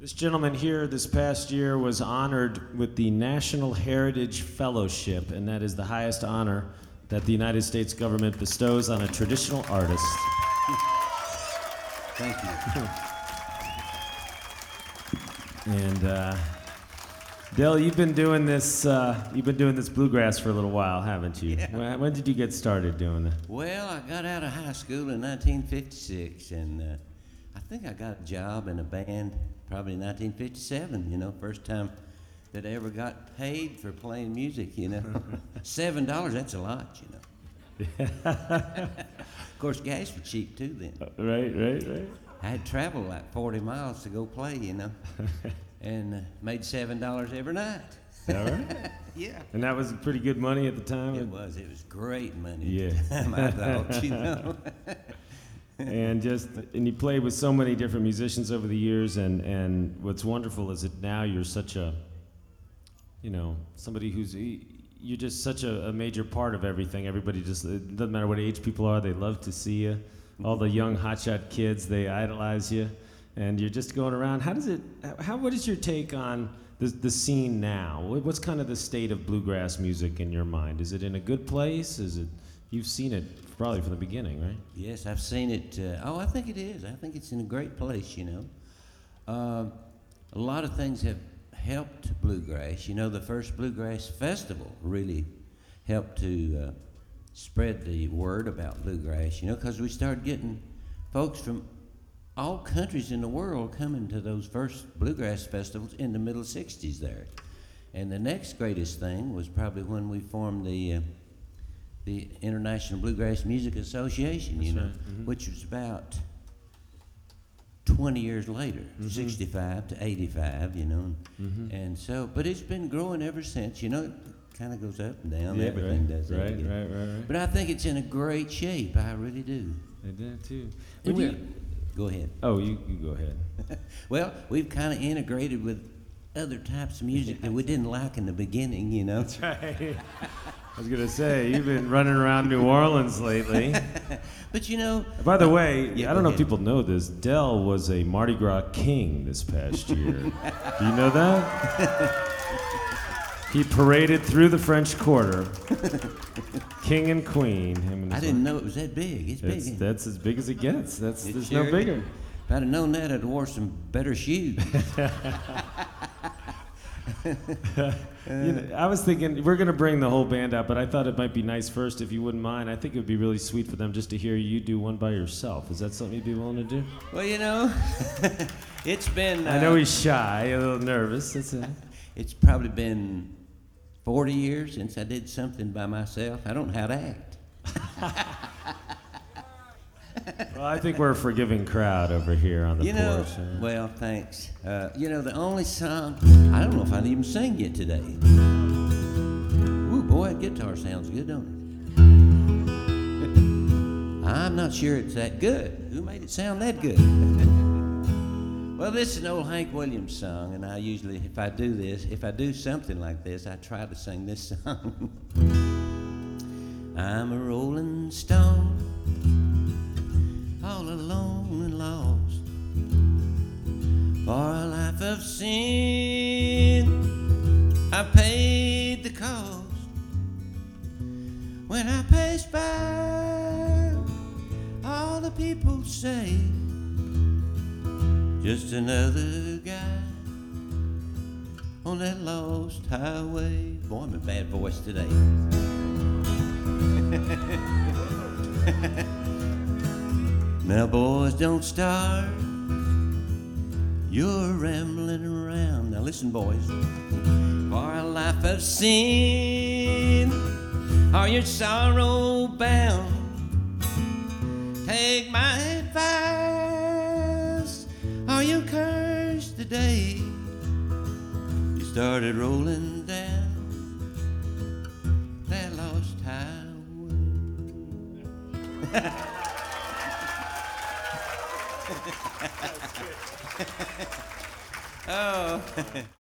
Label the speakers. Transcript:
Speaker 1: This gentleman here this past year was honored with the National Heritage Fellowship, and that is the highest honor that the United States government bestows on a traditional artist.
Speaker 2: Thank you.
Speaker 1: And uh, Del, you've been doing this. Uh, you've been doing this bluegrass for a little while, haven't you?
Speaker 2: Yeah.
Speaker 1: When, when did you get started doing it?
Speaker 2: Well, I got out of high school in 1956, and uh, I think I got a job in a band probably in 1957. You know, first time that I ever got paid for playing music. You know, seven dollars—that's a lot. You know. of course, gas was cheap too then.
Speaker 1: Right, right, right.
Speaker 2: I had to travel like 40 miles to go play. You know, and uh, made seven dollars every night.
Speaker 1: All right.
Speaker 2: Yeah.
Speaker 1: And that was pretty good money at the time.
Speaker 2: It was. It was great money.
Speaker 1: Yeah.
Speaker 2: I thought, you know.
Speaker 1: And just and you played with so many different musicians over the years and and what's wonderful is that now you're such a you know somebody who's you're just such a, a major part of everything. Everybody just it doesn't matter what age people are they love to see you. All the young hotshot kids they idolize you and you're just going around how does it how what is your take on the, the scene now what's kind of the state of bluegrass music in your mind is it in a good place is it you've seen it probably from the beginning right
Speaker 2: Yes, I've seen it. Uh, oh, I think it is. I think it's in a great place, you know. Um a lot of things have helped bluegrass. You know, the first Bluegrass Festival really helped to uh, spread the word about bluegrass, you know, because we started getting folks from all countries in the world coming to those first bluegrass festivals in the middle 60s there. And the next greatest thing was probably when we formed the uh, the International Bluegrass Music Association, you
Speaker 1: That's
Speaker 2: know,
Speaker 1: right, mhm.
Speaker 2: which was about 20 years later,
Speaker 1: Mhm.
Speaker 2: 65 to 85, you know.
Speaker 1: Mhm.
Speaker 2: And so, but it's been growing ever since, you know, it kind of goes up and down,
Speaker 1: Yeah,
Speaker 2: everything
Speaker 1: right,
Speaker 2: does
Speaker 1: right, right, right, right.
Speaker 2: But I think it's in a great shape, I really do.
Speaker 1: I did too.
Speaker 2: And
Speaker 1: When
Speaker 2: we-
Speaker 1: you-
Speaker 2: go ahead.
Speaker 1: oh, you, you go ahead.
Speaker 2: Well, we've kind of integrated with other types of music that we didn't like in the beginning, you know.
Speaker 1: That's right. I was gonna say you've been running around New Orleans lately.
Speaker 2: But you know,
Speaker 1: By the uh, way,
Speaker 2: Yeah,
Speaker 1: I don't know if people know this. Del was a Mardi Gras king this past year. Do you know that? he paraded through the French Quarter, king and queen. Him and
Speaker 2: I didn't know it was that big. It's big.
Speaker 1: That's,
Speaker 2: ain't it?
Speaker 1: that's as big as it gets. That's
Speaker 2: It
Speaker 1: there's
Speaker 2: sure
Speaker 1: no
Speaker 2: is.
Speaker 1: bigger.
Speaker 2: If I'd have known that, I'd have wore some better shoes.
Speaker 1: You know, I was thinking we're gonna bring the whole band out, but I thought it might be nice first if you wouldn't mind. I think it would be really sweet for them just to hear you do one by yourself. Is that something you'd be willing to do?
Speaker 2: well, you know, it's been.
Speaker 1: I know
Speaker 2: uh,
Speaker 1: he's shy, a little nervous. That's it.
Speaker 2: It's probably been 40 years since I did something by myself. I don't know how to act.
Speaker 1: Well, I think we're a forgiving crowd over here on the
Speaker 2: you know,
Speaker 1: porch. uh,
Speaker 2: well, thanks. Uh, you know, the only song, I don't know if I'd even sing it today. Ooh, boy, that guitar sounds good, don't it? I'm not sure it's that good. Who made it sound that good? well, this is an old Hank Williams song, and I usually, if I do this, if I do something like this, I try to sing this song. I'm a rolling stone, all alone and lost for a life of sin. I paid the cost when I pass by. All the people say, just another guy on that lost highway. Boy, I'm a bad voice today. Now, boys, don't start. You're rambling around. Now, listen, boys. For a life of sin, are your sorrow bound? Take my advice. You cursed day You started rolling down that lost highway. oh.